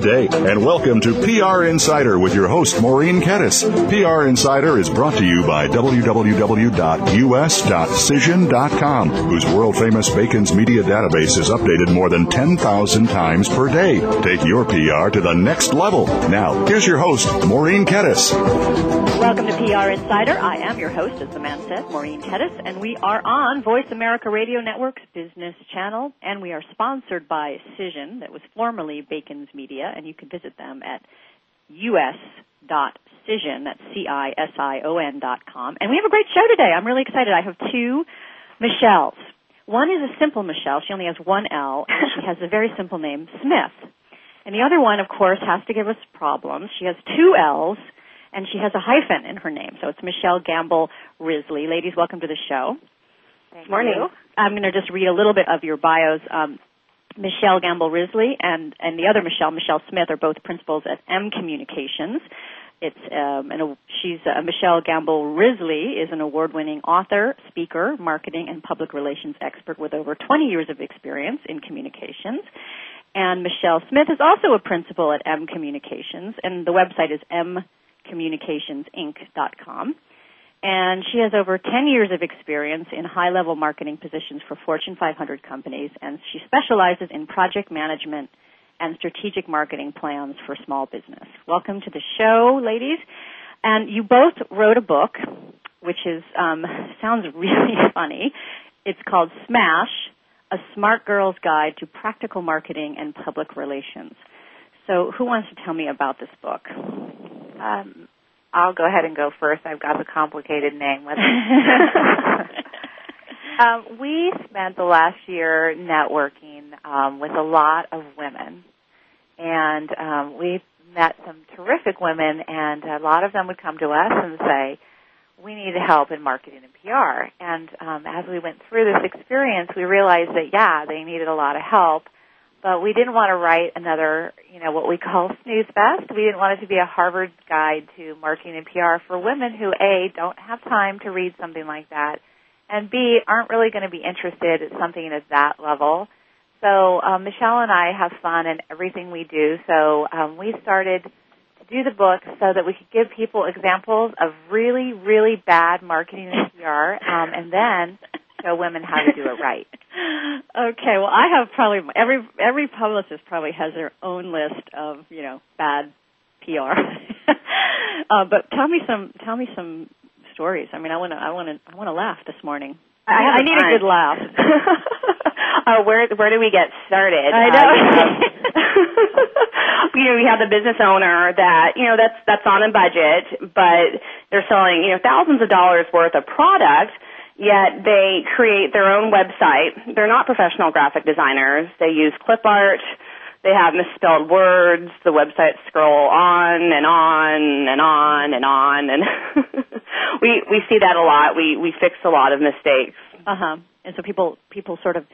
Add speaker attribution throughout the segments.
Speaker 1: Good day, and welcome to PR Insider with your host, Maureen Kettis. PR Insider is brought to you by www.us.cision.com, whose world famous Bacon's media database is updated more than 10,000 times per day. Take your PR to the next level. Now, here's your host, Maureen Kettis.
Speaker 2: Welcome to PR Insider. I am your host, as the man said, Maureen Kettis, and we are on Voice America Radio Network's business channel, and we are sponsored by Cision, that was formerly Bacon's Media and you can visit them at us.cision, that's C-I-S-I-O-N dot com. And we have a great show today. I'm really excited. I have two Michelles. One is a simple Michelle. She only has one L, and she has a very simple name, Smith. And the other one, of course, has to give us problems. She has two L's, and she has a hyphen in her name. So it's Michelle Gamble Risley. Ladies, welcome to the show.
Speaker 3: Thank Morning. You.
Speaker 2: I'm going to just read a little bit of your bios. Um, Michelle Gamble Risley and, and the other Michelle, Michele Smith, are both principals at M Communications. It's um, she's uh, Michelle Gamble Risley is an award-winning author, speaker, marketing, and public relations expert with over 20 years of experience in communications. And Michele Smith is also a principal at M Communications, and the website is mcommunicationsinc.com and she has over 10 years of experience in high-level marketing positions for Fortune 500 companies, and she specializes in project management and strategic marketing plans for small business. Welcome to the show, ladies. And you both wrote a book, which is um, sounds really funny. It's called Smash: A Smart Girl's Guide to Practical Marketing and Public Relations. So, who wants to tell me about this book?
Speaker 3: Um, I'll go ahead and go first. I've got the complicated name with um, we spent the last year networking um, with a lot of women, and um, we met some terrific women, and a lot of them would come to us and say, "We need help in marketing and PR." And um, as we went through this experience, we realized that yeah, they needed a lot of help but we didn't want to write another, you know, what we call snooze fest. We didn't want it to be a Harvard guide to marketing and PR for women who A, don't have time to read something like that, and B, aren't really going to be interested in something at that level. So um, Michelle and I have fun in everything we do. So um, we started to do the book so that we could give people examples of really, really bad marketing and PR, um, and then show women how to do it right.
Speaker 2: okay, well, I have probably every every publicist probably has their own list of you know bad PR. uh, but tell me some tell me some stories. I mean, I want to I want to I want to laugh this morning. I, I need a good laugh.
Speaker 3: uh, where where do we get started?
Speaker 2: I know. Uh,
Speaker 4: you know, we have the business owner that you know that's that's on a budget, but they're selling you know thousands of dollars worth of product yet they create their own website. They're not professional graphic designers. They use clip art. They have misspelled words. The websites scroll on and on and on and on, and we we see that a lot. We we fix a lot of mistakes.
Speaker 2: Uh huh. And so people people sort of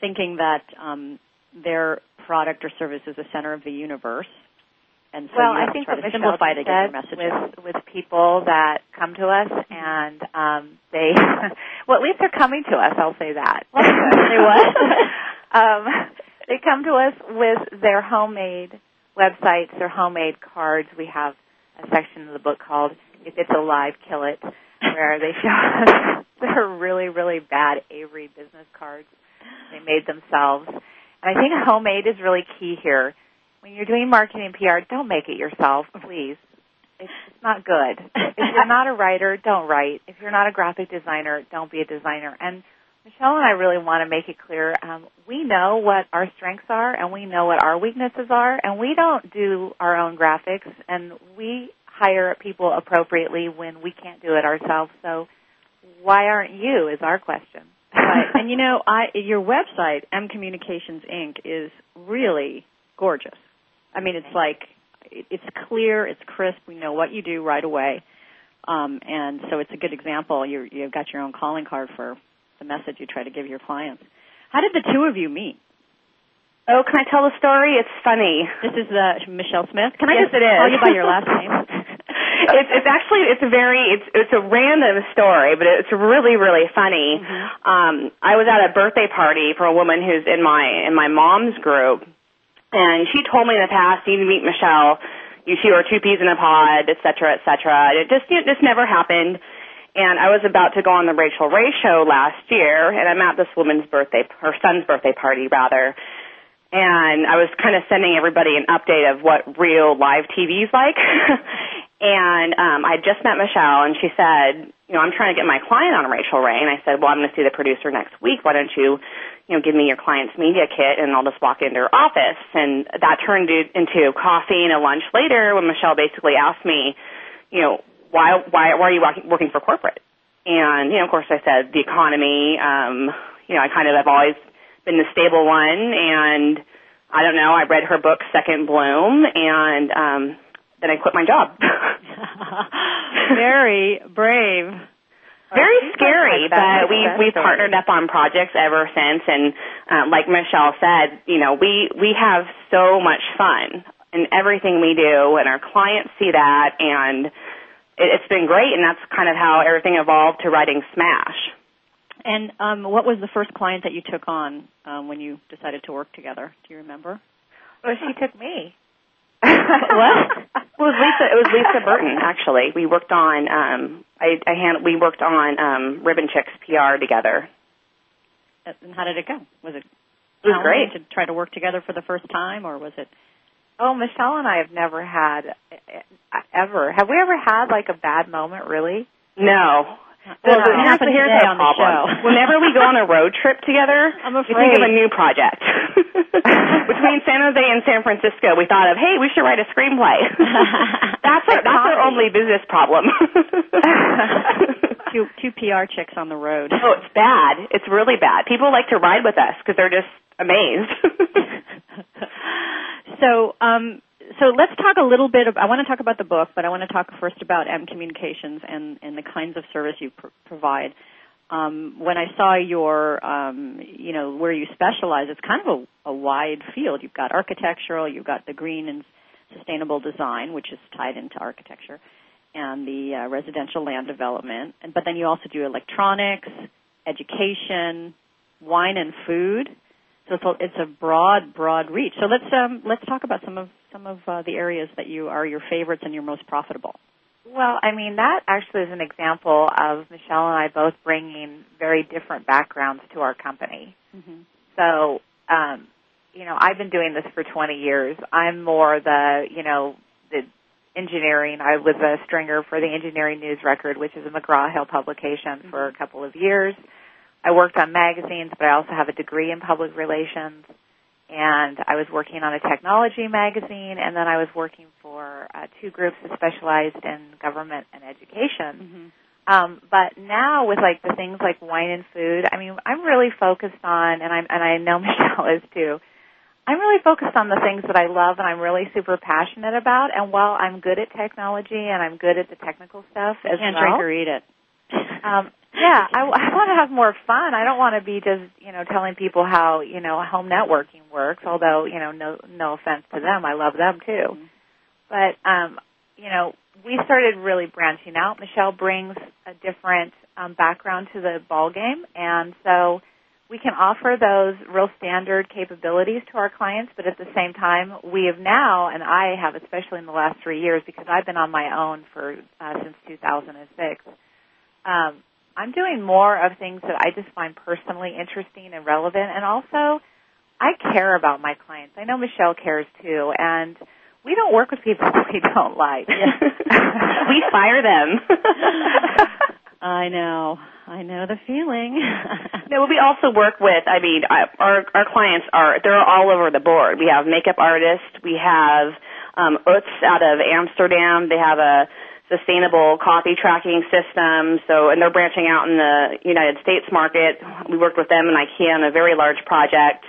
Speaker 2: thinking that um, their product or service is the center of the universe, and so
Speaker 3: well,
Speaker 2: I
Speaker 3: think
Speaker 2: what
Speaker 3: Michelle
Speaker 2: simplify to get your
Speaker 3: message with with people that come to us and um, they well at least they're coming to us. I'll say that.
Speaker 2: they what?
Speaker 3: um, they come to us with their homemade websites, their homemade cards. We have a section of the book called "If It's Alive, Kill It," where they show us their really really bad Avery business cards they made themselves. And I think homemade is really key here when you're doing marketing PR, don't make it yourself, please. It's not good. if you're not a writer, don't write. If you're not a graphic designer, don't be a designer. And Michelle and I really want to make it clear um, we know what our strengths are and we know what our weaknesses are, and we don't do our own graphics, and we hire people appropriately when we can't do it ourselves. So why aren't you? Is our question.
Speaker 2: right. And you know, I your website M Communications Inc. is really gorgeous. I mean, it's like it's clear, it's crisp. We know what you do right away, um, and so it's a good example. You you've got your own calling card for the message you try to give your clients. How did the two of you meet?
Speaker 4: Oh, can I tell the story? It's funny.
Speaker 2: This is uh, Michele Smith. Can
Speaker 4: I
Speaker 2: yes,
Speaker 4: just it is.
Speaker 2: call you by your last name?
Speaker 4: it's it's actually it's a very it's it's a random story, but it's really really funny. Mm-hmm. Um, I was at a birthday party for a woman who's in my in my mom's group, and she told me in the past, "You need to meet Michelle. You two are two peas in a pod, et cetera, et cetera." It just it just never happened. And I was about to go on the Rachael Ray show last year, and I'm at this woman's birthday, her son's birthday party rather and I was kind of sending everybody an update of what real live TV is like. and um, I just met Michelle, and she said, you know, I'm trying to get my client on Rachael Ray, and I said, well, I'm going to see the producer next week. Why don't you, you know, give me your client's media kit, and I'll just walk into her office. And that turned into coffee and a lunch later when Michelle basically asked me, you know, why why why are you working for corporate? And you know, of course, I said the economy. Um, you know, I kind of have always been the stable one, and I don't know. I read her book Second Bloom, and um, then I quit my job.
Speaker 2: Very brave.
Speaker 4: Very scary, but we we've partnered up on projects ever since, and uh, like Michelle said, you know, we we have so much fun in everything we do, and our clients see that, and it, it's been great, and that's kind of how everything evolved to writing Smash.
Speaker 2: And um, what was the first client that you took on um, when you decided to work together? Do you remember?
Speaker 3: Well, she took me.
Speaker 4: well, it was Lisa. It was Lisa Burton actually. We worked on. Um, I, I hand, we worked on um, Ribbon Chicks PR together.
Speaker 2: And how did it go? Was it?
Speaker 4: It was great
Speaker 2: to try to work together for the first time, or was it?
Speaker 3: Oh, Michelle and I have never had ever. Have we ever had like a bad moment? Really?
Speaker 4: No, well,
Speaker 2: no. here's, here's the
Speaker 4: on problem.
Speaker 2: The
Speaker 4: Whenever we go on a road trip together, we think of a new project. Between San Jose and San Francisco, we thought of, hey, we should write a screenplay. that's our, that's our only business problem.
Speaker 2: two two PR chicks on the road.
Speaker 4: Oh, it's bad. It's really bad. People like to ride with us because they're just amazed.
Speaker 2: so, um, so let's talk a little bit. Of, I want to talk about the book, but I want to talk first about M Communications and, and the kinds of service you pr- provide. Um, when I saw your, um, you know, where you specialize, it's kind of a, a wide field. You've got architectural, you've got the green and sustainable design, which is tied into architecture, and the uh, residential land development. And, but then you also do electronics, education, wine and food. So it's a, it's a broad, broad reach. So let's um, let's talk about some of some of uh, the areas that you are your favorites and your most profitable.
Speaker 3: Well, I mean that actually is an example of Michelle and I both bringing very different backgrounds to our company. Mm-hmm. So, um, you know, I've been doing this for 20 years. I'm more the, you know, the engineering. I was a stringer for the Engineering News Record, which is a McGraw Hill publication, mm-hmm. for a couple of years. I worked on magazines, but I also have a degree in public relations. And I was working on a technology magazine, and then I was working for uh, two groups that specialized in government and education. Mm-hmm. Um, but now with like the things like wine and food, I mean, I'm really focused on, and I'm and I know Michelle is too. I'm really focused on the things that I love and I'm really super passionate about. And while I'm good at technology and I'm good at the technical stuff as
Speaker 2: can't
Speaker 3: well,
Speaker 2: drink or eat it.
Speaker 3: um, yeah, I, I want to have more fun. I don't want to be just you know telling people how you know home networking works. Although you know no no offense to them, I love them too. Mm-hmm. But um, you know we started really branching out. Michelle brings a different um, background to the ball game, and so we can offer those real standard capabilities to our clients. But at the same time, we have now, and I have especially in the last three years because I've been on my own for uh, since 2006. Um, I'm doing more of things that I just find personally interesting and relevant, and also I care about my clients. I know Michelle cares too, and we don't work with people we don't like.
Speaker 4: we fire them.
Speaker 2: I know. I know the feeling.
Speaker 4: no, we also work with. I mean, our our clients are they're all over the board. We have makeup artists. We have um, Utz out of Amsterdam. They have a sustainable coffee tracking system. So, and they're branching out in the United States market. We worked with them and IKEA on a very large project.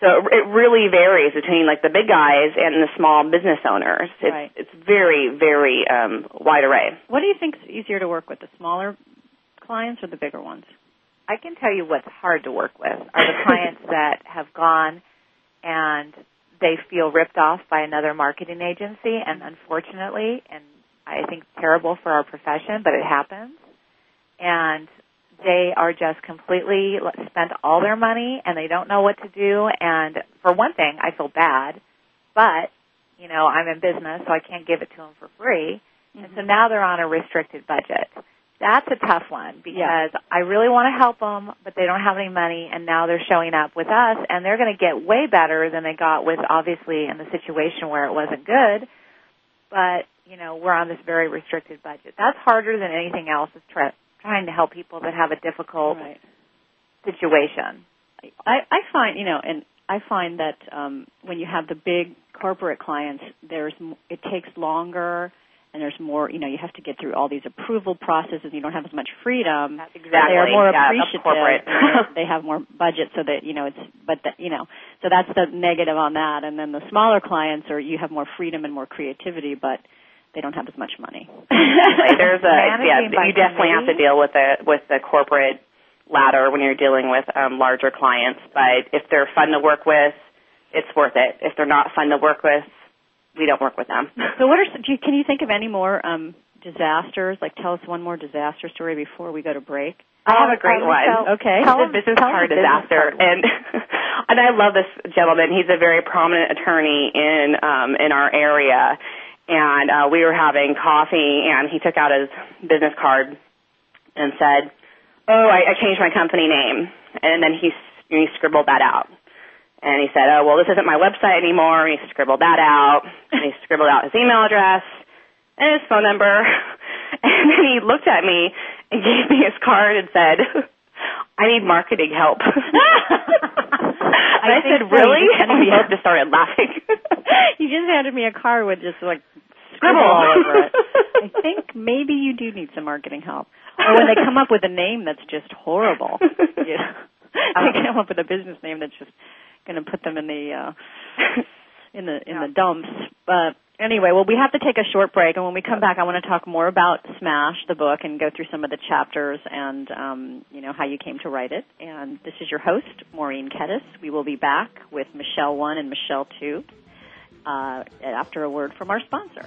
Speaker 4: So it really varies between like the big guys and the small business owners. It's,
Speaker 2: Right.
Speaker 4: it's very, very um, wide array.
Speaker 2: What do you think is easier to work with, the smaller clients or the bigger ones?
Speaker 3: I can tell you what's hard to work with are the clients that have gone and they feel ripped off by another marketing agency and unfortunately and I think terrible for our profession, but it happens. And they are just completely spent all their money and they don't know what to do and for one thing I feel bad, but you know, I'm in business so I can't give it to them for free. And so mm-hmm. now they're on a restricted budget. That's a tough one because I really want to help them, but they don't have any money, and now they're showing up with us, and they're going to get way better than they got with obviously in the situation where it wasn't good. But you know, we're on this very restricted budget. That's harder than anything else. Is try, trying to help people that have a difficult
Speaker 2: Right.
Speaker 3: situation.
Speaker 2: I, I find, you know, and I find that um, when you have the big corporate clients, there's it takes longer, and there's more. You know, you have to get through all these approval processes. You don't have as much freedom.
Speaker 4: That's exactly
Speaker 2: They are more
Speaker 4: yeah,
Speaker 2: appreciative.
Speaker 4: corporate.
Speaker 2: they have more budget, so that you know it's. But the, you know, so that's the negative on that. And then the smaller clients, are you have more freedom and more creativity, but they don't have as much money.
Speaker 4: There's a yeah, you definitely have to deal with the with the corporate ladder when you're dealing with um, larger clients. But if they're fun to work with, it's worth it. If they're not fun to work with, we don't work with them.
Speaker 2: So what are do you, can you think of any more um, disasters? Like tell us one more disaster story before we go to break.
Speaker 4: I have a great
Speaker 3: Um,
Speaker 4: one.
Speaker 3: so-
Speaker 2: Okay.
Speaker 3: Tell
Speaker 4: the
Speaker 3: them-
Speaker 4: business card
Speaker 3: business
Speaker 4: disaster,
Speaker 3: card.
Speaker 4: and and I love this gentleman. He's a very prominent attorney in um, in our area, and uh, we were having coffee, and he took out his business card and said, "Oh, I, I changed my company name," and then he he scribbled that out. And he said, "Oh, well, this isn't my website anymore." And he scribbled that out. And he scribbled out his email address and his phone number. And then he looked at me and gave me his card and said, "I need marketing help." and I, said, "Really?" And we both just started laughing.
Speaker 2: you just handed me a card with just like scribble all over it. I think maybe you do need some marketing help. Or when they come up with a name that's just horrible. You know, they come up with a business name that's just going to put them in the uh in the in the dumps. But anyway, well, we have to take a short break, and when we come back, I want to talk more about Smash, the book, and go through some of the chapters and um, you know how you came to write it. And this is your host, Maureen Kettis. We will be back with Michelle One and Michelle Two uh, after a word from our sponsor.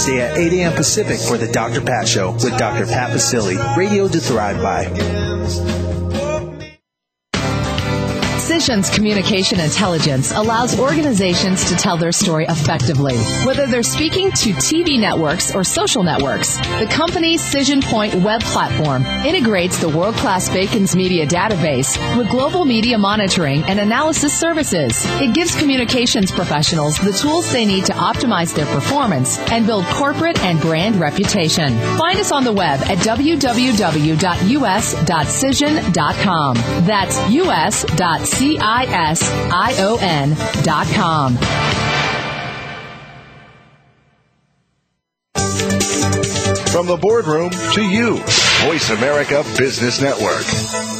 Speaker 5: Thursday at 8 a.m. Pacific for the Dr. Pat Show with Dr. Pat Baccili, radio to thrive by.
Speaker 6: Cision's communication intelligence allows organizations to tell their story effectively. Whether they're speaking to TV networks or social networks, the company's Cision Point web platform integrates the world-class Bacon's media database with global media monitoring and analysis services. It gives communications professionals the tools they need to optimize their performance and build corporate and brand reputation. Find us on the web at www.us.cision.com. That's us.cision.com C-I-S-I-O-N dot com.
Speaker 1: From the boardroom to you, Voice America Business Network.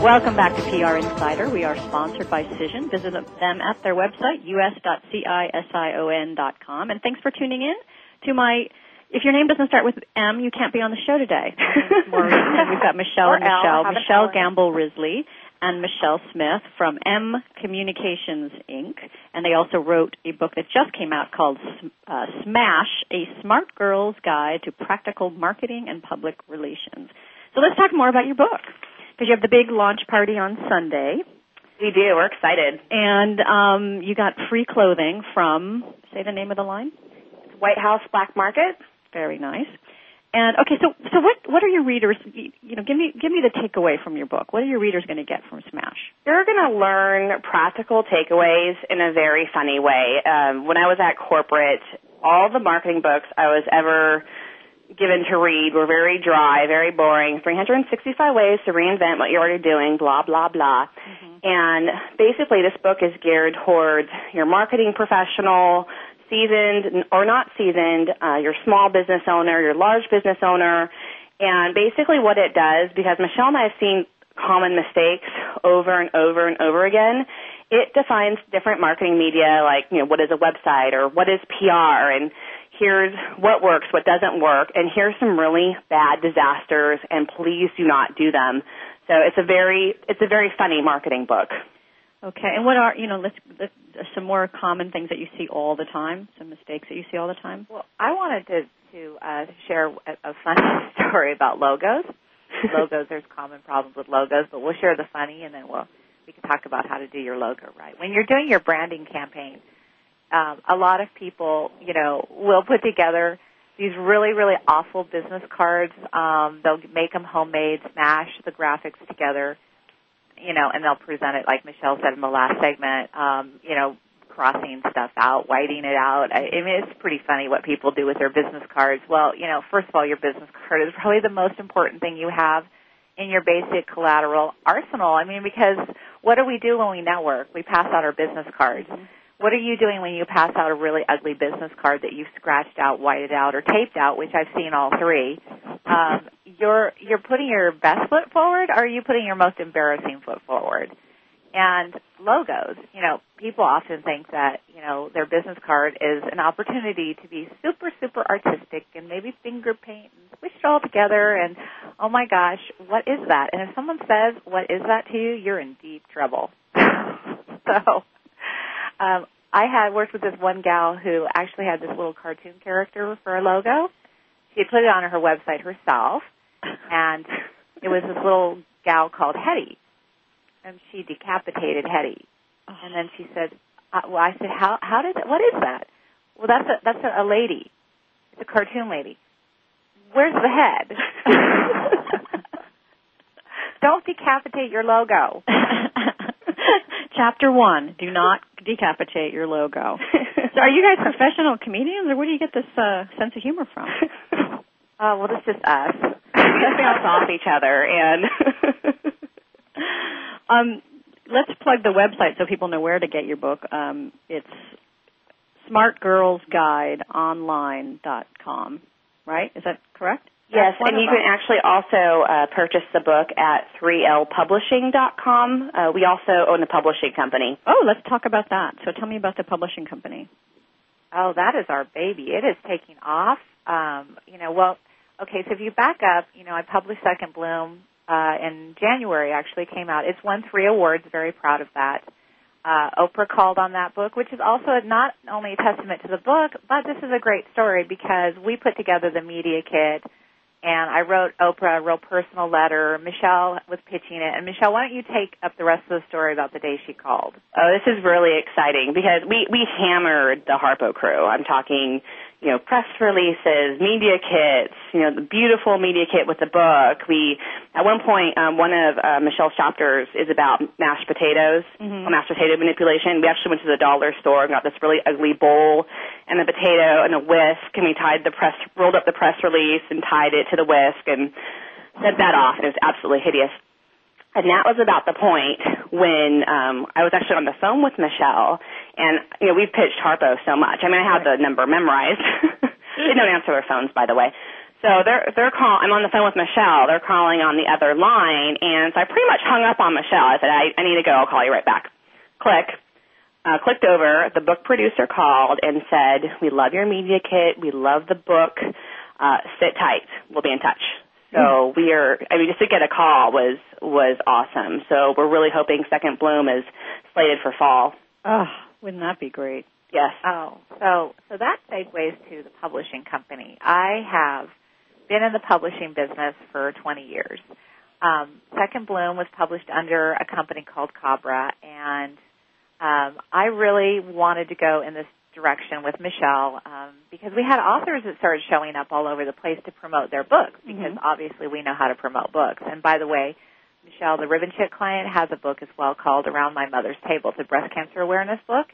Speaker 2: Welcome back to PR Insider. We are sponsored by Cision. Visit them at their website, us.cision.com. And thanks for tuning in to my if your name doesn't start with M, you can't be on the show today. We've got Michelle
Speaker 4: Or
Speaker 2: and Michelle. Michelle Gamble Risley and Michele Smith from M Communications Inc. And they also wrote a book that just came out called uh, Smash, A Smart Girl's Guide to Practical Marketing and Public Relations. So let's talk more about your book. Because you have the big launch party on Sunday.
Speaker 4: We do. We're excited.
Speaker 2: And um, you got free clothing from, say the name of the line?
Speaker 4: White House Black Market.
Speaker 2: Very nice. And okay, so so what what are your readers? You know, give me give me the takeaway from your book. What are your readers going to get from Smash?
Speaker 4: You're going to learn practical takeaways in a very funny way. Um, when I was at corporate, all the marketing books I was ever given to read were very dry, very boring. 365 ways to reinvent what you're already doing, blah, blah, blah. And basically this book is geared towards your marketing professional, seasoned or not seasoned, uh, your small business owner, your large business owner. And basically what it does, because Michelle and I have seen common mistakes over and over and over again, it defines different marketing media like, you know, what is a website or what is PR and here's what works, what doesn't work, and here's some really bad disasters and please do not do them. So it's a very, it's a very funny marketing book.
Speaker 2: Okay, and what are you know? Let's, let's some more common things that you see all the time. Some mistakes that you see all the time.
Speaker 3: Well, I wanted to to uh, share a, a funny story about logos. logos, there's common problems with logos, but we'll share the funny, and then we'll we can talk about how to do your logo right. When you're doing your branding campaign, um, a lot of people, you know, will put together these really, really awful business cards. Um, they'll make them homemade, smash the graphics together, you know, and they'll present it like Michelle said in the last segment. Um, you know, crossing stuff out, whiting it out. I, I mean, it's pretty funny what people do with their business cards. Well, you know, first of all, your business card is probably the most important thing you have in your basic collateral arsenal. I mean, because what do we do when we network? We pass out our business cards. What are you doing when you pass out a really ugly business card that you've scratched out, whited out, or taped out, which I've seen all three? Um, you're you're putting your best foot forward, or are you putting your most embarrassing foot forward? And logos, you know, people often think that, you know, their business card is an opportunity to be super, super artistic and maybe finger paint and squish it all together and, oh my gosh, what is that? And if someone says, what is that to you, you're in deep trouble. so, um, I had worked with this one gal who actually had this little cartoon character for a logo. She had put it on her website herself, and it was this little gal called Hetty and she decapitated Hetty. And then she said, uh, "Well, I said, how how did that? What is that? Well, that's a that's a, a lady. It's a cartoon lady. Where's the head? Don't decapitate your logo."
Speaker 2: Chapter one: Do not decapitate your logo. so, are you guys professional comedians, or where do you get this uh, sense of humor from?
Speaker 3: Oh, well, it's just us.
Speaker 4: We bounce off each other and
Speaker 2: um, let's plug the website so people know where to get your book. Um, it's smartgirlsguideonline.com, right? Is that correct?
Speaker 4: Yes, and you can actually also uh, purchase the book at 3lpublishing.com. Uh, we also own a publishing company.
Speaker 2: Oh, let's talk about that. So tell me about the publishing company.
Speaker 3: Oh, that is our baby. It is taking off. Um, you know, well, okay, so if you back up, you know, I published Second Bloom uh, in January, actually came out. It's won three awards, very proud of that. Uh, Oprah called on that book, which is also not only a testament to the book, but this is a great story because we put together the media kit and I wrote Oprah a real personal letter. Michelle was pitching it. And Michelle, why don't you take up the rest of the story about the day she called?
Speaker 4: Oh, this is really exciting because we, we hammered the Harpo crew. I'm talking you know, press releases, media kits, you know, the beautiful media kit with the book. We, at one point, um, one of uh, Michelle's chapters is about mashed potatoes, mm-hmm. mashed potato manipulation. We actually went to the dollar store and got this really ugly bowl and a potato and a whisk, and we tied the press, rolled up the press release and tied it to the whisk and sent that off, and it was absolutely hideous. And that was about the point when um, I was actually on the phone with Michelle, and you know we've pitched Harpo so much. I mean, I have the number memorized. they don't answer their phones, by the way. So they're they're call. I'm on the phone with Michelle. They're calling on the other line, and so I pretty much hung up on Michelle. I said, I, I need to go. I'll call you right back. Click. Uh, clicked over. The book producer called and said, "We love your media kit. We love the book. Uh, sit tight. We'll be in touch." So we are, I mean, just to get a call was, was awesome. So we're really hoping Second Bloom is slated for fall.
Speaker 2: Oh, wouldn't that be great?
Speaker 4: Yes.
Speaker 3: Oh, so, so that segues to the publishing company. I have been in the publishing business for 20 years. Um, Second Bloom was published under a company called Cabra, and um, I really wanted to go in this direction with Michelle um, because we had authors that started showing up all over the place to promote their books because mm-hmm. obviously we know how to promote books. And by the way, Michelle, the Ribbon Chick client, has a book as well called Around My Mother's Table. It's a breast cancer awareness book.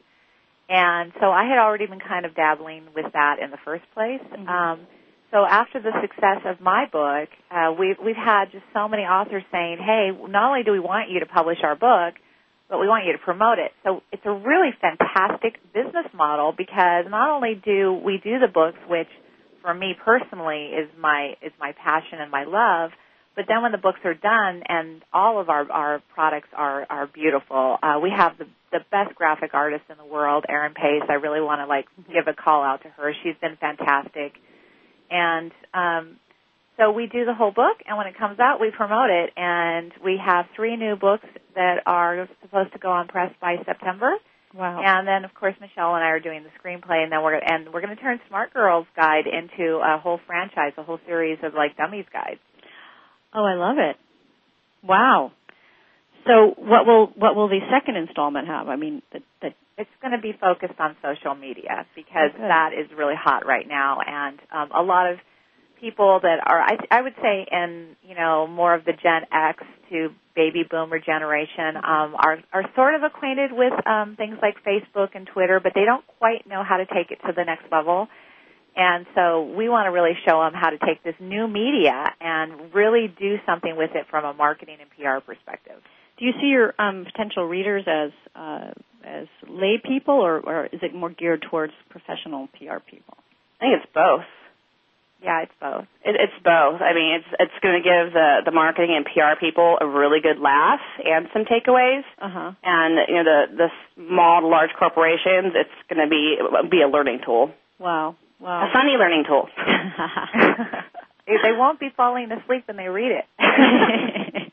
Speaker 3: And so I had already been kind of dabbling with that in the first place. Mm-hmm. Um, so after the success of my book, uh, we've, we've had just so many authors saying, hey, not only do we want you to publish our book, but we want you to promote it. So it's a really fantastic business model because not only do we do the books, which for me personally is my is my passion and my love, but then when the books are done and all of our our products are are beautiful, uh, we have the the best graphic artist in the world, Erin Pace. I really want to like give a call out to her. She's been fantastic, and um, so we do the whole book, and when it comes out, we promote it. And we have three new books that are supposed to go on press by September.
Speaker 2: Wow!
Speaker 3: And then, of course, Michelle and I are doing the screenplay, and then we're and we're going to turn Smart Girls Guide into a whole franchise, a whole series of like dummies guides.
Speaker 2: Oh, I love it! Wow. So, what will what will the second installment have? I mean, the, the
Speaker 3: it's going to be focused on social media because okay. that is really hot right now, and um, a lot of people that are I, I would say in you know more of the Gen X to baby boomer generation um, are are sort of acquainted with um, things like Facebook and Twitter, but they don't quite know how to take it to the next level. And so we want to really show them how to take this new media and really do something with it from a marketing and PR perspective.
Speaker 2: Do you see your um, potential readers as uh, as lay people, or, or is it more geared towards professional PR people?
Speaker 4: I think it's both.
Speaker 3: Yeah, it's both.
Speaker 4: It, it's both. I mean, it's it's going to give the the marketing and PR people a really good laugh and some takeaways.
Speaker 2: Uh-huh.
Speaker 4: And you know, the the small to large corporations, it's going to be be a learning tool.
Speaker 2: Wow. Wow.
Speaker 4: A funny learning tool.
Speaker 3: they won't be falling asleep when they read it.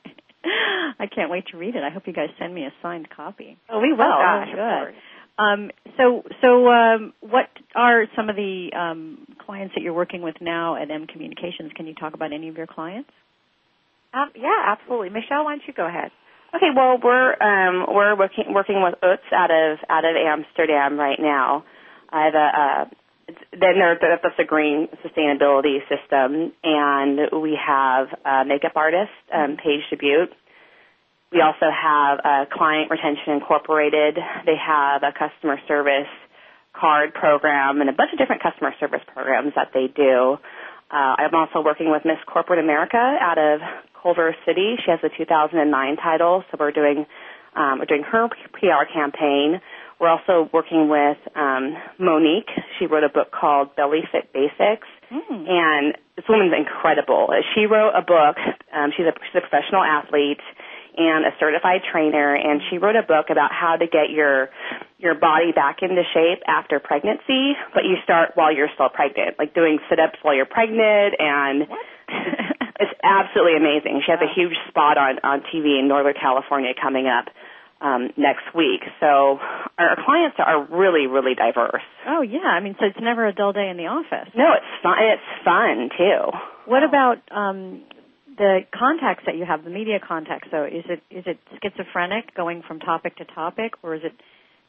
Speaker 2: I can't wait to read it. I hope you guys send me a signed copy.
Speaker 3: Oh, we will.
Speaker 2: Oh, gosh, good. Um, so, so um, what are some of the um, clients that you're working with now at M Communications? Can you talk about any of your clients?
Speaker 3: Um, yeah, absolutely. Michelle, why don't you go ahead?
Speaker 4: Okay, well, we're um, we're working working with Utz out of out of Amsterdam right now. I have a uh, then there, that's a green sustainability system, and we have a makeup artist, um, Paige Dubutte, we also have a Client Retention Incorporated. They have a customer service card program and a bunch of different customer service programs that they do. Uh, I'm also working with Miss Corporate America out of Culver City. She has the 2009 title, so we're doing um, doing her PR campaign. We're also working with um, Monique. She wrote a book called Belly Fit Basics, mm. and this woman's incredible. She wrote a book. Um, she's, a, she's a professional athlete and a certified trainer, and she wrote a book about how to get your your body back into shape after pregnancy, but you start while you're still pregnant, like doing sit-ups while you're pregnant, and it's absolutely amazing. She has a huge spot on on TV in Northern California coming up um, next week. So our clients are really, really diverse.
Speaker 2: Oh yeah, I mean, so it's never a dull day in the office.
Speaker 4: No, it's fun. It's fun too.
Speaker 2: What about um, the contacts that you have, the media contacts? So is it is it schizophrenic, going from topic to topic, or is it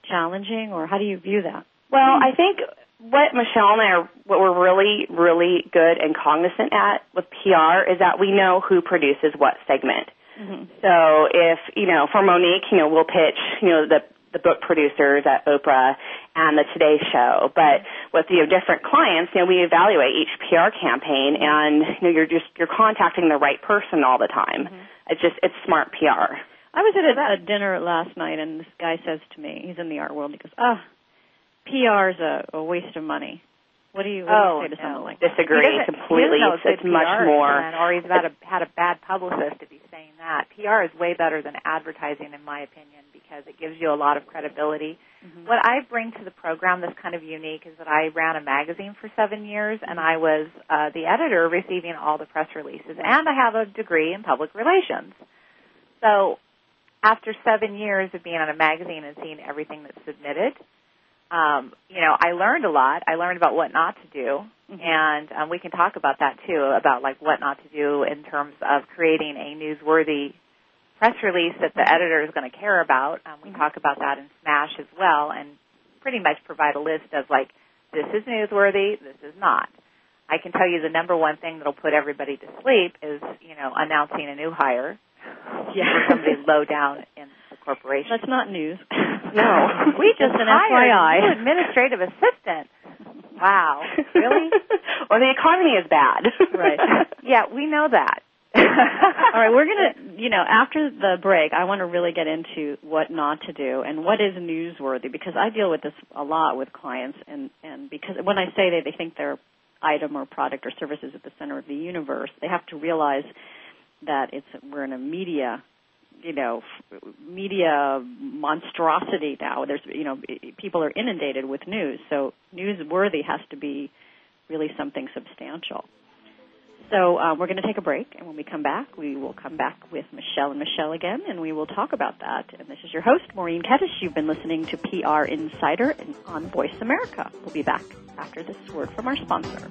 Speaker 2: challenging, or how do you view that?
Speaker 4: Well, I think what Michelle and I are, what we're really, really good and cognizant at with PR is that we know who produces what segment. Mm-hmm. So if, you know, for Monique, you know, we'll pitch, you know, the, the book producers at Oprah and the Today Show. But with, you know, different clients, you know, we evaluate each PR campaign and, you know, you're just, you're contacting the right person all the time. Mm-hmm. It's just, it's smart PR.
Speaker 2: I was at a, a dinner last night and this guy says to me, he's in the art world, he goes, oh, PR is a, a waste of money. What do you, what
Speaker 4: oh,
Speaker 2: do you say to
Speaker 4: no.
Speaker 2: someone like
Speaker 4: Disagree
Speaker 2: that?
Speaker 4: completely.
Speaker 3: It's,
Speaker 4: it's much more.
Speaker 3: or he's had a, had a bad publicist to be saying that. PR is way better than advertising, in my opinion, because it gives you a lot of credibility. Mm-hmm. What I bring to the program that's kind of unique is that I ran a magazine for seven years, and I was uh, the editor receiving all the press releases, and I have a degree in public relations. So after seven years of being on a magazine and seeing everything that's submitted, um, you know, I learned a lot. I learned about what not to do, mm-hmm. and um, we can talk about that too, about like what not to do in terms of creating a newsworthy press release that the mm-hmm. editor is going to care about. Um, we mm-hmm. talk about that in Smash as well, and pretty much provide a list of like, this is newsworthy, this is not. I can tell you the number one thing that'll put everybody to sleep is, you know, announcing a new hire. Yeah. somebody low down in corporation.
Speaker 2: That's not news.
Speaker 3: No, we just
Speaker 2: an
Speaker 3: hired
Speaker 2: FYI.
Speaker 3: an administrative assistant. Wow, really?
Speaker 4: well, the economy is bad.
Speaker 2: Right.
Speaker 3: yeah, we know that.
Speaker 2: All right, we're gonna, you know, after the break, I want to really get into what not to do and what is newsworthy because I deal with this a lot with clients, and and because when I say that they think their item or product or service is at the center of the universe, they have to realize that it's we're in a media you know media monstrosity now. There's you know people are inundated with news. So newsworthy has to be really something substantial. So uh, we're going to take a break. And when we come back we will come back with michelle and michelle again. And we will talk about that. And this is your host maureen Kettis. you've been listening to pr insider on voice america. We'll be back after this word from our sponsor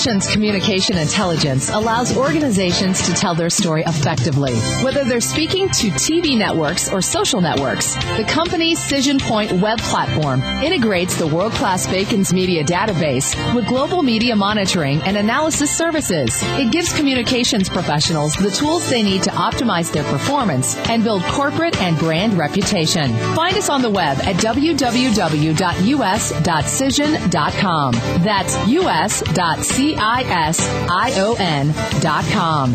Speaker 6: Cision's communication intelligence allows organizations to tell their story effectively. Whether they're speaking to TV networks or social networks, the company's Cision Point web platform integrates the world-class Bacon's media database with global media monitoring and analysis services. It gives communications professionals the tools they need to optimize their performance and build corporate and brand reputation. Find us on the web at www.us.cision.com. That's us.cision.com. C-I-S-I-O-N dot com.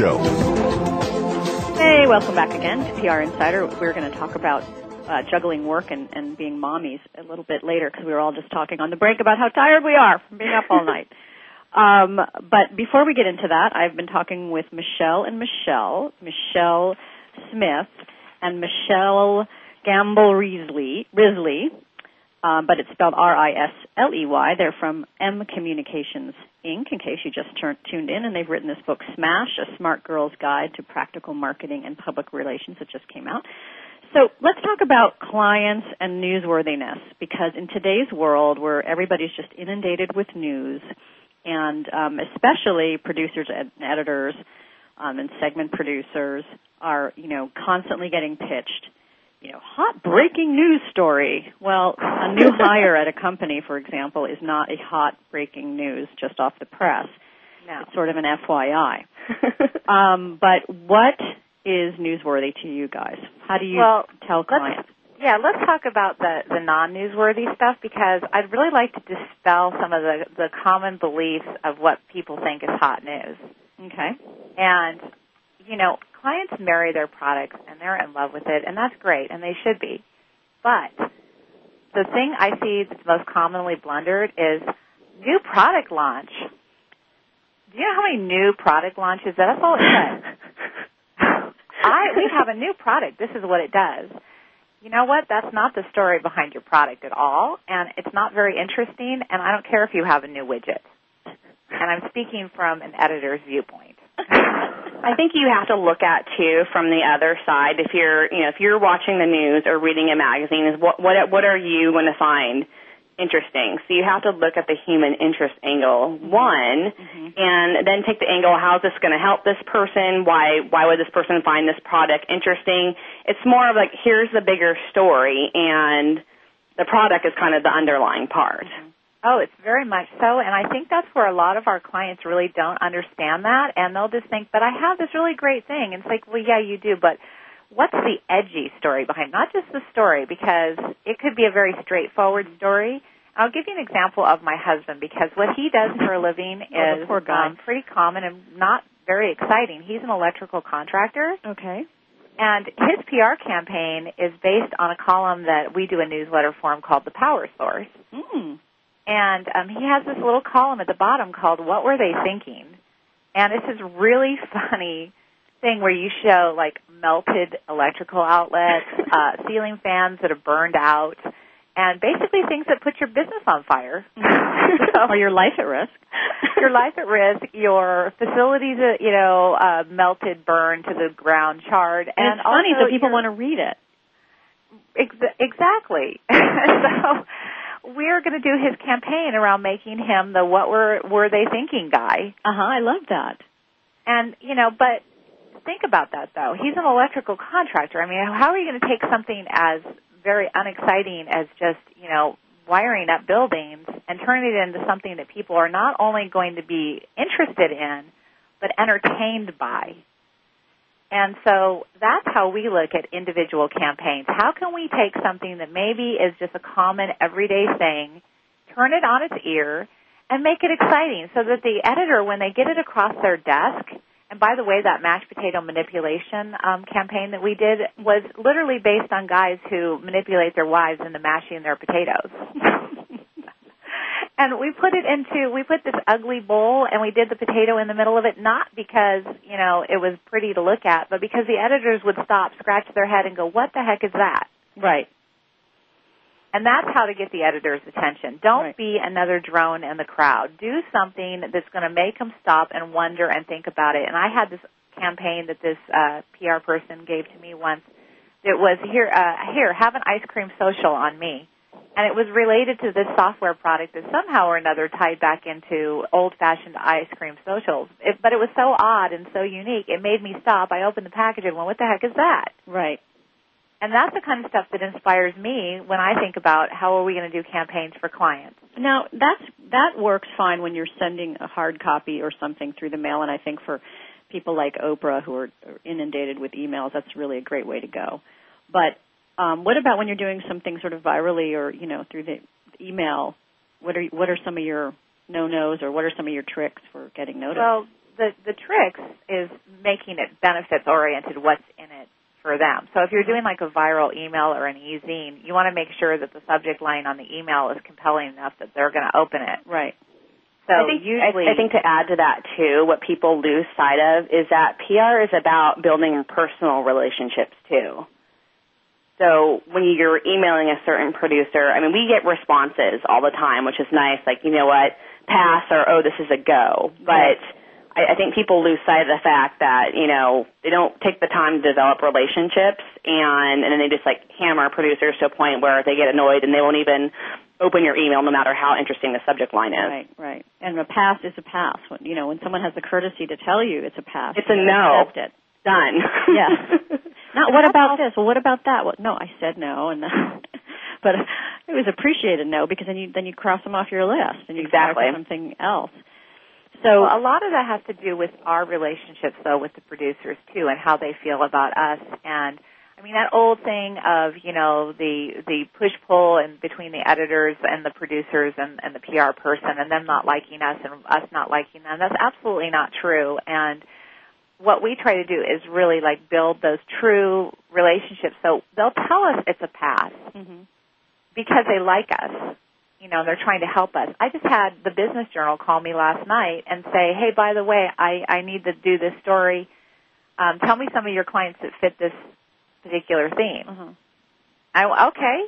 Speaker 2: Hey, welcome back again to PR Insider. We're going to talk about uh, juggling work and, and being mommies a little bit later because we were all just talking on the break about how tired we are from being up all night. Um, but before we get into that, I've been talking with Michelle and Michelle, Michele Smith and Michelle Gamble Risley, Risley um, but it's spelled R-I-S-L-E-Y. They're from M Communications Inc. In case you just tuned in, and they've written this book, Smash: A Smart Girl's Guide to Practical Marketing and Public Relations. It just came out. So let's talk about clients and newsworthiness because in today's world where everybody's just inundated with news, and um, especially producers and editors um, and segment producers are, you know, constantly getting pitched you know, hot breaking news story. Well, a new hire at a company, for example, is not a hot breaking news just off the press.
Speaker 3: No.
Speaker 2: It's sort of an FYI. um, but what is newsworthy to you guys? How do you
Speaker 3: well,
Speaker 2: tell clients?
Speaker 3: Yeah, let's talk about the the non-newsworthy stuff because I'd really like to dispel some of the the common beliefs of what people think is hot news.
Speaker 2: Okay.
Speaker 3: And you know, clients marry their products and they're in love with it, and that's great, and they should be. But the thing I see that's most commonly blundered is new product launch. Do you know how many new product launches? That's all it says. I we have a new product. This is what it does. You know what? That's not the story behind your product at all, and it's not very interesting. And I don't care if you have a new widget. And I'm speaking from an editor's viewpoint.
Speaker 4: I think you have to look at too from the other side. If you're, you know, if you're watching the news or reading a magazine, is what what what are you going to find interesting? So you have to look at the human interest angle one, mm-hmm. and then take the angle: how is this going to help this person? Why why would this person find this product interesting? It's more of like here's the bigger story, and the product is kind of the underlying part.
Speaker 3: Oh, it's very much so. And I think that's where a lot of our clients really don't understand that. And they'll just think, but I have this really great thing. And it's like, well, yeah, you do, but what's the edgy story behind, not just the story, because it could be a very straightforward story. I'll give you an example of my husband because what he does for a living
Speaker 2: oh,
Speaker 3: is um, pretty common and not very exciting. He's an electrical contractor.
Speaker 2: Okay.
Speaker 3: And his PR campaign is based on a column that we do a newsletter for him called The Power Source.
Speaker 2: Mm.
Speaker 3: And um, he has this little column at the bottom called "What Were They Thinking?" And it's this really funny thing where you show like melted electrical outlets, uh, ceiling fans that have burned out, and basically things that put your business on fire.
Speaker 2: so, or your life at risk.
Speaker 3: your life at risk, your facilities, uh, you know, uh, melted, burned to the ground, charred,
Speaker 2: and,
Speaker 3: and
Speaker 2: it's funny, so people want to read it.
Speaker 3: Ex- exactly. so we're going to do his campaign around making him the what were were they thinking guy.
Speaker 2: Uh huh. I love that.
Speaker 3: And you know, but think about that though. He's an electrical contractor. I mean, how are you going to take something as very unexciting as just, you know, wiring up buildings and turn it into something that people are not only going to be interested in, but entertained by? And so that's how we look at individual campaigns. How can we take something that maybe is just a common everyday thing, turn it on its ear, and make it exciting so that the editor, when they get it across their desk, and by the way, that mashed potato manipulation um, campaign that we did was literally based on guys who manipulate their wives into mashing their potatoes. and we put it into we put this ugly bowl and we did the potato in the middle of it not because you know it was pretty to look at but because the editors would stop scratch their head and go what the heck is that
Speaker 2: right
Speaker 3: and that's how to get the editor's attention. Don't
Speaker 2: right.
Speaker 3: be another drone in the crowd. Do something that's going to make them stop and wonder and think about it. And I had this campaign that this uh, PR person gave to me once. It was here, uh, here, have an ice cream social on me. And it was related to this software product that somehow or another tied back into old-fashioned ice cream socials. It, but it was so odd and so unique, it made me stop. I opened the package and went, what the heck is that?
Speaker 2: Right.
Speaker 3: And that's the kind of stuff that inspires me when I think about how are we going to do campaigns for clients.
Speaker 2: Now, that's that works fine when you're sending a hard copy or something through the mail and I think for people like Oprah who are inundated with emails, that's really a great way to go. But um, what about when you're doing something sort of virally or, you know, through the email? What are what are some of your no-nos or what are some of your tricks for getting noticed?
Speaker 3: Well, the the tricks is making it benefits oriented what's in it for them. So if you're doing like a viral email or an e-zine, you want to make sure that the subject line on the email is compelling enough that they're going to open it.
Speaker 2: Right.
Speaker 3: So
Speaker 4: I think,
Speaker 3: usually,
Speaker 4: I, I think to add to that too, what people lose sight of is that PR is about building personal relationships too. So when you're emailing a certain producer, I mean, we get responses all the time, which is nice. Like, you know what, pass or oh, this is a go. But I, I think people lose sight of the fact that you know they don't take the time to develop relationships, and and then they just like hammer producers to a point where they get annoyed and they won't even open your email no matter how interesting the subject line is.
Speaker 2: Right, right. And a pass is a pass. When, you know, when someone has the courtesy to tell you it's a pass,
Speaker 4: it's a no.
Speaker 2: Accept it.
Speaker 4: Done.
Speaker 2: yeah. Not what about this? Well, what about that? Well, no, I said no, and but it was appreciated no because then you then you cross them off your list and you
Speaker 4: exactly
Speaker 2: something else.
Speaker 3: So a lot of that has to do with our relationships though with the producers too and how they feel about us and I mean that old thing of, you know, the the push pull and between the editors and the producers and, and the PR person and them not liking us and us not liking them. That's absolutely not true. And what we try to do is really like build those true relationships. So they'll tell us it's a pass mm-hmm. because they like us you know, they're trying to help us. I just had the Business Journal call me last night and say, "Hey, by the way, I I need to do this story. Um, tell me some of your clients that fit this particular theme."
Speaker 2: Uh-huh.
Speaker 3: I okay,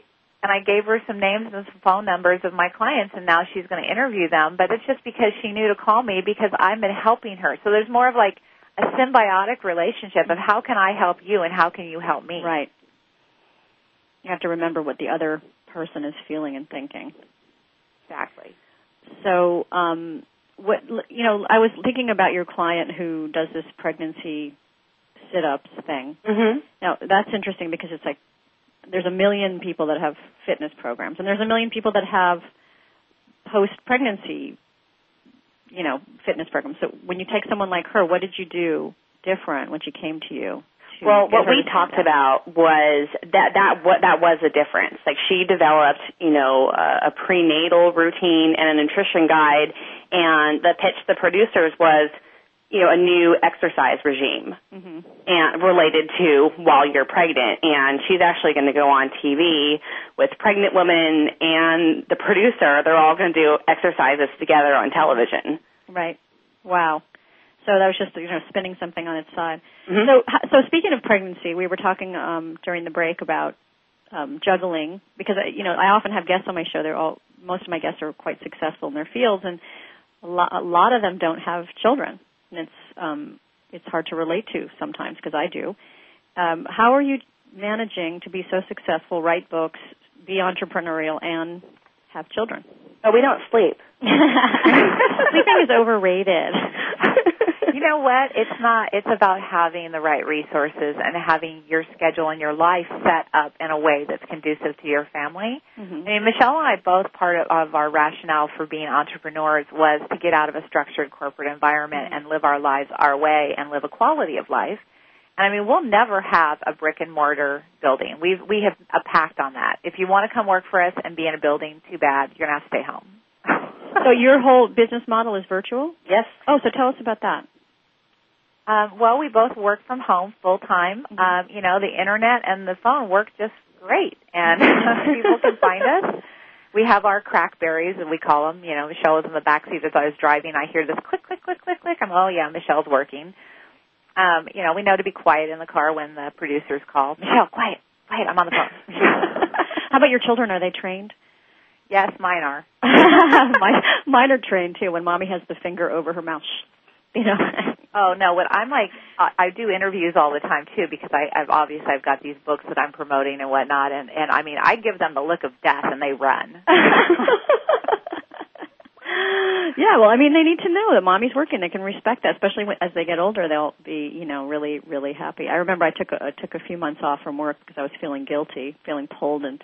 Speaker 3: and I gave her some names and some phone numbers of my clients, and now she's going to interview them. But it's just because she knew to call me because I've been helping her. So there's more of like a symbiotic relationship of how can I help you and how can you help me.
Speaker 2: Right. You have to remember what the other person is feeling and thinking.
Speaker 3: Exactly.
Speaker 2: So, um, what you know, I was thinking about your client who does this pregnancy sit-ups thing.
Speaker 4: Mm-hmm.
Speaker 2: Now, that's interesting because it's like there's a million people that have fitness programs, and there's a million people that have post-pregnancy, you know, fitness program. So, when you take someone like her, what did you do different when she came to you?
Speaker 4: well, what we talked about was that that what that was a difference. Like she developed, you know, a, a prenatal routine and a nutrition guide, and the pitch the producers was, you know, a new exercise regime
Speaker 2: mm-hmm.
Speaker 4: and related to while you're pregnant. And she's actually going to go on TV with pregnant women and the producer. They're all going to do exercises together on television.
Speaker 2: Right. Wow. So that was just you know spinning something on its side.
Speaker 4: Mm-hmm.
Speaker 2: So so speaking of pregnancy, we were talking um, during the break about um, juggling because you know I often have guests on my show. They're all most of my guests are quite successful in their fields, and a lot, a lot of them don't have children, and it's um, it's hard to relate to sometimes because I do. Um, how are you managing to be so successful, write books, be entrepreneurial, and have children?
Speaker 4: Oh, we don't sleep.
Speaker 2: Sleeping is overrated.
Speaker 3: you know what? It's not. It's about having the right resources and having your schedule and your life set up in a way that's conducive to your family.
Speaker 2: Mm-hmm.
Speaker 3: I mean, Michelle and I both part of, our rationale for being entrepreneurs was to get out of a structured corporate environment
Speaker 2: Mm-hmm.
Speaker 3: and live our lives our way and live a quality of life. And I mean, we'll never have a brick and mortar building. We've we have a pact on that. If you want to come work for us and be in a building, too bad. You're gonna have to stay home.
Speaker 2: so your whole business model is virtual?
Speaker 3: Yes.
Speaker 2: Oh, so tell us about that.
Speaker 3: Um, well, we both work from home full time. Um, you know, the internet and the phone work just great, and people can find us. We have our crackberries, and we call them. You know, Michelle was in the back seat as I was driving. I hear this click, click, click, click, click. I'm, oh yeah, Michelle's working. Um, you know, we know to be quiet in the car when the producers call. Michelle, quiet, quiet. I'm on the phone.
Speaker 2: How about your children? Are they trained?
Speaker 3: yes, mine are.
Speaker 2: mine, mine are trained too. When mommy has the finger over her mouth, you know.
Speaker 3: Oh no, what I'm like, I, I do interviews all the time too because I, I've obviously I've got these books that I'm promoting and whatnot, and and I mean I give them the look of death and they run.
Speaker 2: yeah, well, I mean, they need to know that mommy's working. They can respect that, especially when, as they get older. They'll be, you know, really, really happy. I remember I took a, I took a few months off from work because I was feeling guilty, feeling pulled, and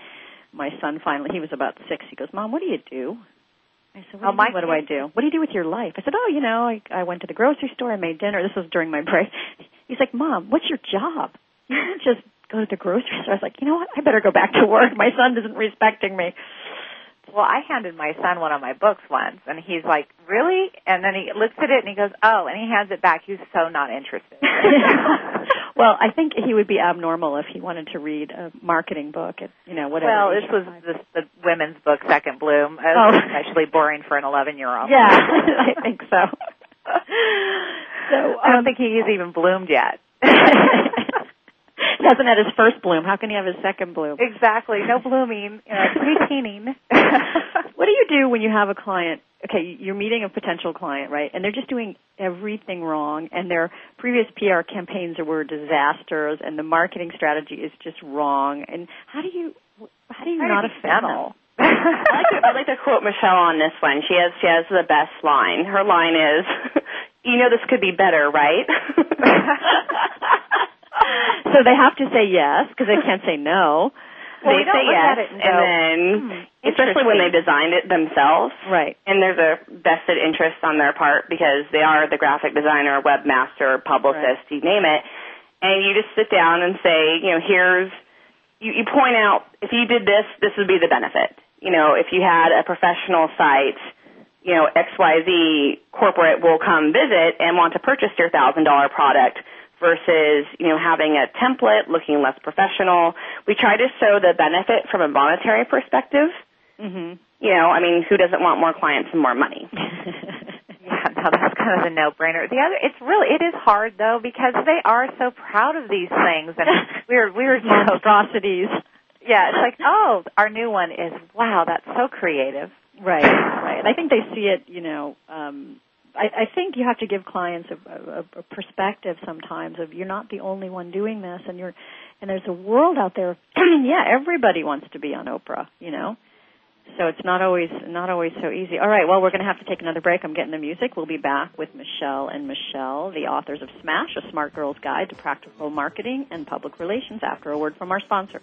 Speaker 2: my son finally, he was about six. He goes, "Mom, what do you do?" I said, "What,
Speaker 3: Oh,
Speaker 2: do, what do I do? What do you do with your life?" I said, "Oh, you know, I, I went to the grocery store. I made dinner. This was during my break." He's like, "Mom, what's your job? You just go to the grocery store." I was like, "You know what? I better go back to work. My son isn't respecting me."
Speaker 3: Well, I handed my son one of my books once, and he's like, "Really?" And then he looks at it and he goes, "Oh," and he hands it back. He's so not interested.
Speaker 2: well, I think he would be abnormal if he wanted to read a marketing book at you know whatever.
Speaker 3: well, this was the, the women's book, Second Bloom. It
Speaker 2: Oh.
Speaker 3: was especially boring for an 11 year old.
Speaker 2: Yeah, I think so. So
Speaker 3: I don't
Speaker 2: um,
Speaker 3: think he's even bloomed yet.
Speaker 2: he hasn't had his first bloom. How can he have his second bloom?
Speaker 3: exactly. No blooming. You know, preteening.
Speaker 2: What do you do when you have a client? Okay, you're meeting a potential client, right? And they're just doing everything wrong, and their previous PR campaigns were disasters, and the marketing strategy is just wrong. And how do you how do you
Speaker 3: Try to
Speaker 2: not
Speaker 3: be
Speaker 2: offend them?
Speaker 3: subtle.
Speaker 4: I like, to, I like to quote Michelle on this one. She has she has the best line. Her line is, "You know this could be better, right?"
Speaker 2: so they have to say yes because they can't say no.
Speaker 3: Well,
Speaker 4: they say yes,
Speaker 3: and
Speaker 4: and then
Speaker 3: "Hmm,
Speaker 4: especially when they designed it themselves,
Speaker 2: Right.
Speaker 4: and there's a vested interest on their part because they are the graphic designer, webmaster, publicist, you name it. And you just sit down and say, you know, here's you, you point out if you did this, this would be the benefit. You know, if you had a professional site, you know, XYZ corporate will come visit and want to purchase your thousand dollar product versus, you know, having a template looking less professional. We try to show the benefit from a monetary perspective.
Speaker 2: Mhm.
Speaker 4: You know, I mean, who doesn't want more clients and more money?
Speaker 3: Yeah, no, that's kind of a no-brainer. The other, it's really, it is hard though because they are so proud of these things, and we're we're
Speaker 2: Monstrosities.
Speaker 3: yeah. It's like, oh, our new one is wow, that's so creative.
Speaker 2: Right, right. I think they see it, you know, um I, I think you have to give clients a, a, a perspective sometimes of you're not the only one doing this and you're and there's a world out there yeah, everybody wants to be on Oprah, you know. So it's not always not always so easy. All right, well we're gonna have to take another break. I'm getting the music. We'll be back with Michelle and Michelle, the authors of Smash, a smart girl's guide to practical marketing and public relations after a word from our sponsor.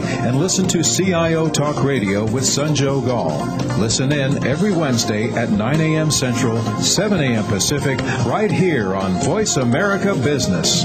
Speaker 7: and listen to CIO Talk Radio with Sanjog Aul. Listen in every Wednesday at 9 a.m. Central, 7 a.m. Pacific, right here on Voice America Business.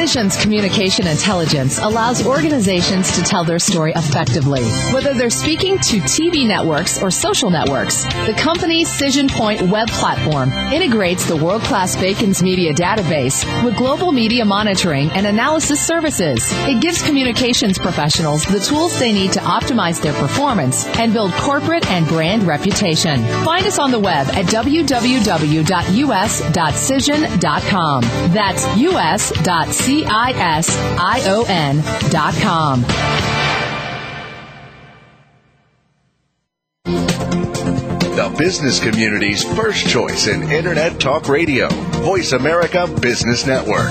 Speaker 6: Cision's communication intelligence allows organizations to tell their story effectively. Whether they're speaking to TV networks or social networks, the company's Cision Point web platform integrates the world-class Bacon's media database with global media monitoring and analysis services. It gives communications professionals the tools they need to optimize their performance and build corporate and brand reputation. Find us on the web at www.us.cision.com. That's us.cision.com. C-I-S-I-O-N dot com.
Speaker 8: The business community's first choice in Internet Talk Radio. Voice America Business Network.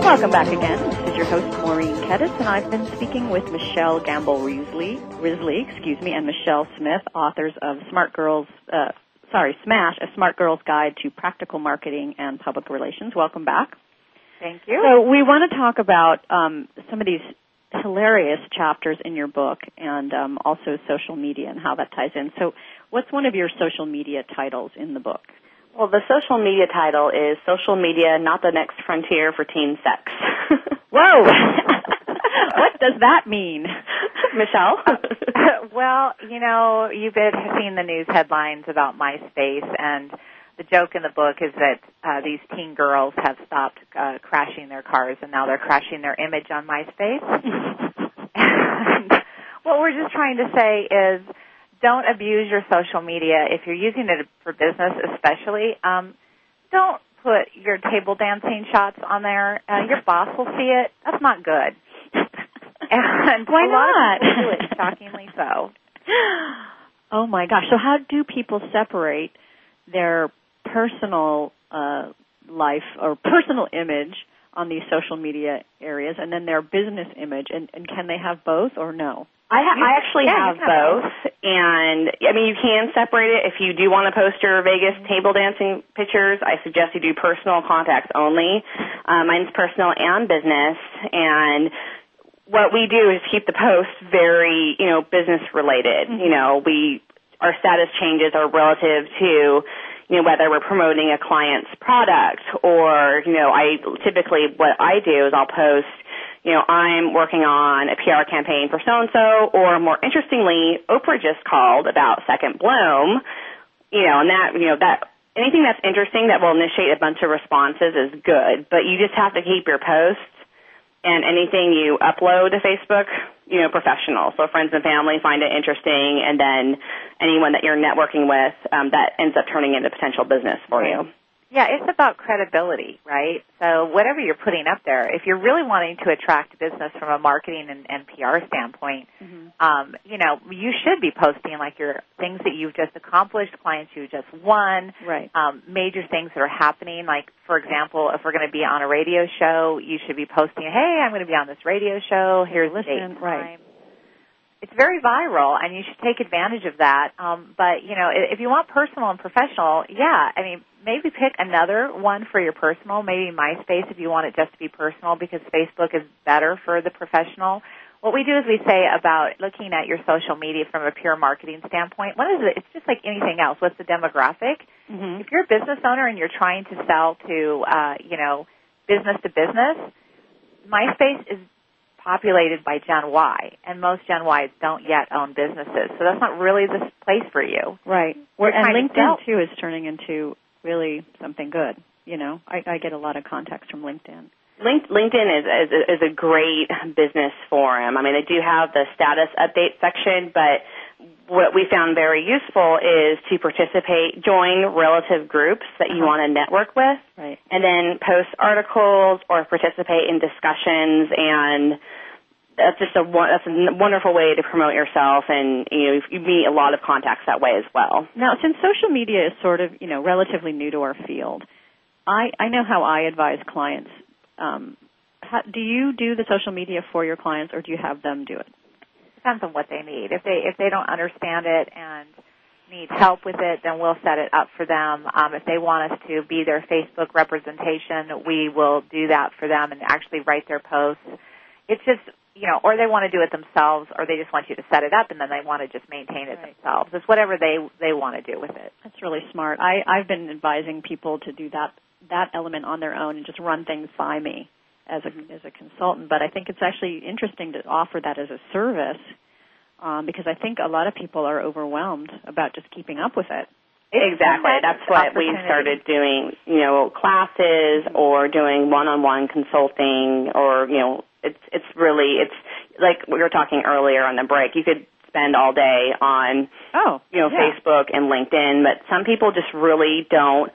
Speaker 2: Welcome back again. This is your host Maureen Kettis, and I've been speaking with Michelle Gamble Risley, Risley, excuse me, and Michele Smith, authors of Smart Girls. Uh, sorry, Smash: A Smart Girl's Guide to Practical Marketing and Public Relations. Welcome back.
Speaker 3: Thank you.
Speaker 2: So we want to talk about um, some of these hilarious chapters in your book, and um, also social media and how that ties in. So, what's one of your social media titles in the book?
Speaker 4: Well, the social media title is Social Media Not the Next Frontier for Teen Sex.
Speaker 2: Whoa! what does that mean?
Speaker 4: Michelle?
Speaker 3: well, you know, you've been, seen the news headlines about MySpace, and the joke in the book is that uh, these teen girls have stopped uh, crashing their cars, and now they're crashing their image on MySpace. and what we're just trying to say is don't abuse your social media if you're using it for business, especially. Um, don't put your table dancing shots on there. Uh, your boss will see it. That's not good. and
Speaker 2: Why not?
Speaker 3: do it, shockingly so.
Speaker 2: Oh my gosh! So how do people separate their personal uh, life or personal image on these social media areas, and then their business image, and, and can they have both or no?
Speaker 4: I, ha- I actually
Speaker 3: yeah,
Speaker 4: have
Speaker 3: have
Speaker 4: both, and I mean you can separate it if you do want to post your Vegas table dancing pictures. I suggest you do personal contacts only. Uh, mine's personal and business, and what we do is keep the posts very you know business related. You know we our status changes are relative to you know whether we're promoting a client's product or you know I typically what I do is I'll post you know, I'm working on a PR campaign for so and so, or more interestingly, Oprah just called about Second Bloom, you know, and that, you know, that anything that's interesting that will initiate a bunch of responses is good, but you just have to keep your posts and anything you upload to Facebook, you know, professional. So friends and family find it interesting, and then anyone that you're networking with, um, that ends up turning into potential business for you.
Speaker 3: Yeah, it's about credibility, right? So whatever you're putting up there, if you're really wanting to attract business from a marketing and, and PR standpoint,
Speaker 2: Mm-hmm.
Speaker 3: um, you know, you should be posting like your things that you've just accomplished, clients you just won,
Speaker 2: Right.
Speaker 3: um, major things that are happening. Like, for example, if we're going to be on a radio show, you should be posting, "Hey, I'm going to be on this radio show. Here's the date
Speaker 2: Listen,
Speaker 3: and
Speaker 2: right.
Speaker 3: Time." It's very viral, and you should take advantage of that. Um, but you know, if you want personal and professional, yeah, I mean, maybe pick another one for your personal. Maybe MySpace if you want it just to be personal, because Facebook is better for the professional. What we do is we say about looking at your social media from a pure marketing standpoint. What is it? It's just like anything else. What's the demographic?
Speaker 2: Mm-hmm.
Speaker 3: If you're a business owner and you're trying to sell to, uh, you know, business to business, MySpace is populated by Gen Y, and most Gen Ys don't yet own businesses, so that's not really the place for you.
Speaker 2: Right.
Speaker 3: We're
Speaker 2: and
Speaker 3: trying to
Speaker 2: LinkedIn too is turning into really something good. You know, I, I get a lot of contacts from LinkedIn.
Speaker 4: Link, LinkedIn is, is is a great business forum. I mean, they do have the status update section, but what we found very useful is to participate, join relative groups that you
Speaker 2: Uh-huh.
Speaker 4: want to network with,
Speaker 2: Right.
Speaker 4: and then post articles or participate in discussions and that's just a that's a wonderful way to promote yourself and you know you meet a lot of contacts that way as well.
Speaker 2: Now, since social media is sort of, you know, relatively new to our field, I, I know how I advise clients. Um, how, do you do the social media for your clients, or do you have them do it?
Speaker 3: Depends on what they need. If they if they don't understand it and need help with it, then we'll set it up for them. Um, if they want us to be their Facebook representation, we will do that for them and actually write their posts. It's just you know, or they want to do it themselves, or they just want you to set it up, and then they want to just maintain it themselves. It's whatever they they want to do with it.
Speaker 2: That's really smart. I, I've been advising people to do that that element on their own and just run things by me as a as a consultant. But I think it's actually interesting to offer that as a service um, because I think a lot of people are overwhelmed about just keeping up with it.
Speaker 4: Exactly. That's what we started doing, you know, classes or doing one-on-one consulting or, you know, it's it's really it's like we were talking earlier on the break. You could spend all day on
Speaker 2: Oh,
Speaker 4: you know,
Speaker 2: yeah.
Speaker 4: Facebook and LinkedIn, but some people just really don't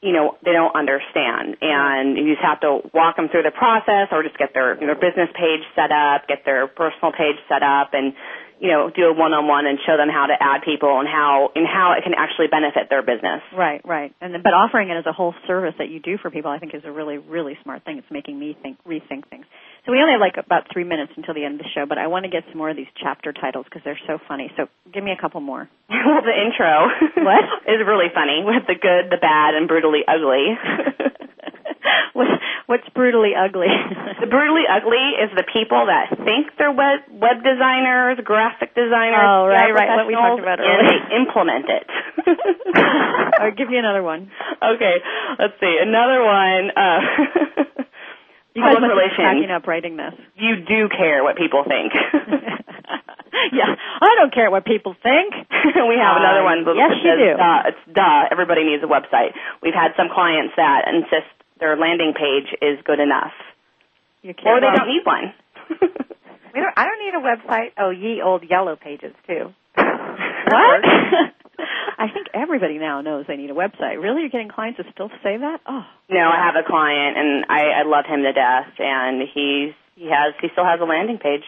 Speaker 4: you know, they don't understand and you just have to walk them through the process or just get their their business page set up, get their personal page set up and you know, do a one-on-one and show them how to add people and how and how it can actually benefit their business.
Speaker 2: Right, right. And but offering it as a whole service that you do for people, I think, is a really, really smart thing. It's making me think, rethink things. So we only have like about three minutes until the end of the show, but I want to get some more of these chapter titles because they're so funny. So give me a couple more.
Speaker 4: well, the intro
Speaker 2: What?
Speaker 4: is really funny with the good, the bad, and brutally ugly.
Speaker 2: what, what's brutally ugly?
Speaker 4: the brutally ugly is the people that think they're web web designers, graphic designers,
Speaker 2: Oh, right, right, what we talked about
Speaker 4: and they implement it.
Speaker 2: Right, give me another one.
Speaker 4: okay, let's see. Another one. Uh, public
Speaker 2: must be cracking up writing this.
Speaker 4: You do care what people think.
Speaker 2: yeah, I don't care what people think.
Speaker 4: we have
Speaker 2: Uh,
Speaker 4: another one. that
Speaker 2: yes, you do.
Speaker 4: Duh, it's duh. Everybody needs a website. We've had some clients that insist their landing page is good enough,
Speaker 2: You
Speaker 4: or
Speaker 2: can't.
Speaker 4: they don't need one.
Speaker 3: We don't, I don't need a website. Oh, ye old yellow pages too.
Speaker 2: What? I think everybody now knows they need a website. Really, you're getting clients that still say that? Oh,
Speaker 4: No, I have a client, and I, I love him to death, and he's he has he still has a landing page.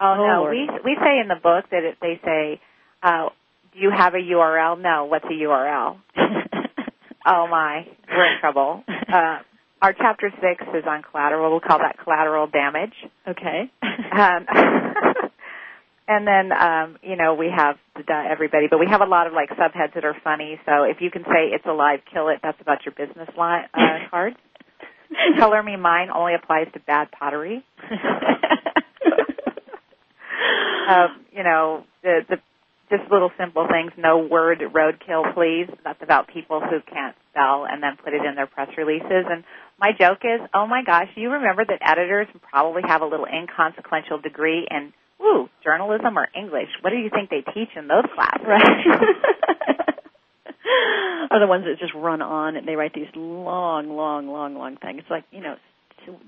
Speaker 3: Oh,
Speaker 2: Oh,
Speaker 3: no,
Speaker 2: Lord.
Speaker 3: we we say in the book that it, they say, uh, "Do you have a URL?" No. What's a URL? oh my, we're in trouble. Uh, our chapter six is on collateral. We'll call that collateral damage.
Speaker 2: okay.
Speaker 3: Um, and then um, you know we have the, everybody, but we have a lot of like subheads that are funny. So if you can say "It's alive, kill it," that's about your business line uh, card. Color Me Mine only applies to bad pottery. um, you know, the, the just little simple things. No word roadkill, please. That's about people who can't spell and then put it in their press releases. And my joke is, oh my gosh, you remember that editors probably have a little inconsequential degree in ooh journalism or English. What do you think they teach in those classes? Right.
Speaker 2: are the ones that just run on and they write these long, long, long, long things. It's like you know,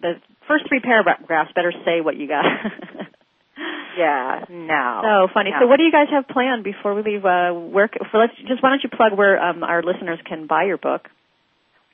Speaker 2: the first three paragraphs better say what you got.
Speaker 3: yeah, no.
Speaker 2: So funny.
Speaker 3: No.
Speaker 2: So, what do you guys have planned before we leave? Uh, where? For let's just why don't you plug where um, our listeners can buy your book?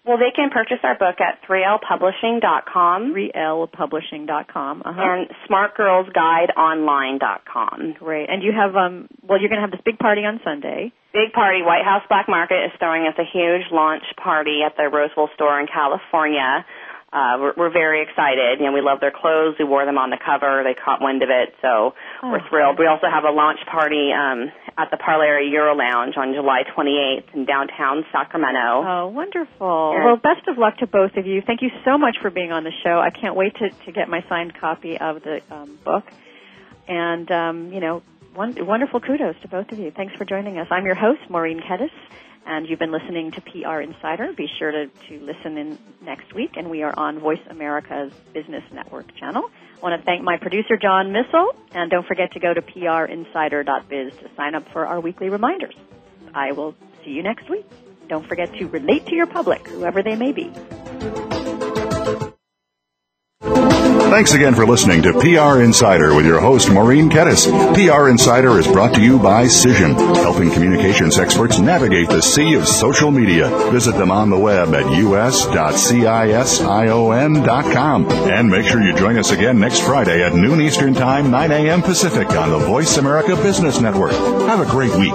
Speaker 4: Well, they can purchase our book at 3lpublishing.com.
Speaker 2: 3lpublishing.com. Uh-huh.
Speaker 4: And smartgirlsguideonline.com.
Speaker 2: Great. And you have, um, well, you're going to have this big party on Sunday.
Speaker 4: Big party. White House Black Market is throwing us a huge launch party at the Roseville store in California uh, we're, we're very excited. You know, we love their clothes. We wore them on the cover. They caught wind of it, so oh, we're thrilled. We also have a launch party um, at the Parlare Euro Lounge on July 28th in downtown Sacramento.
Speaker 2: Oh, wonderful. well, best of luck to both of you. Thank you so much for being on the show. I can't wait to, to get my signed copy of the um, book. And, um, you know, one, wonderful kudos to both of you. Thanks for joining us. I'm your host, Maureen Kettis and you've been listening to PR Insider. Be sure to, to listen in next week, and we are on Voice America's Business Network channel. I want to thank my producer, John Missel, and don't forget to go to prinsider.biz to sign up for our weekly reminders. I will see you next week. Don't forget to relate to your public, whoever they may be.
Speaker 1: Thanks again for listening to PR Insider with your host, Maureen Kettis. PR Insider is brought to you by Cision, helping communications experts navigate the sea of social media. Visit them on the web at us.cision.com. And make sure you join us again next Friday at noon Eastern Time, 9 a.m. Pacific on the Voice America Business Network. Have a great week.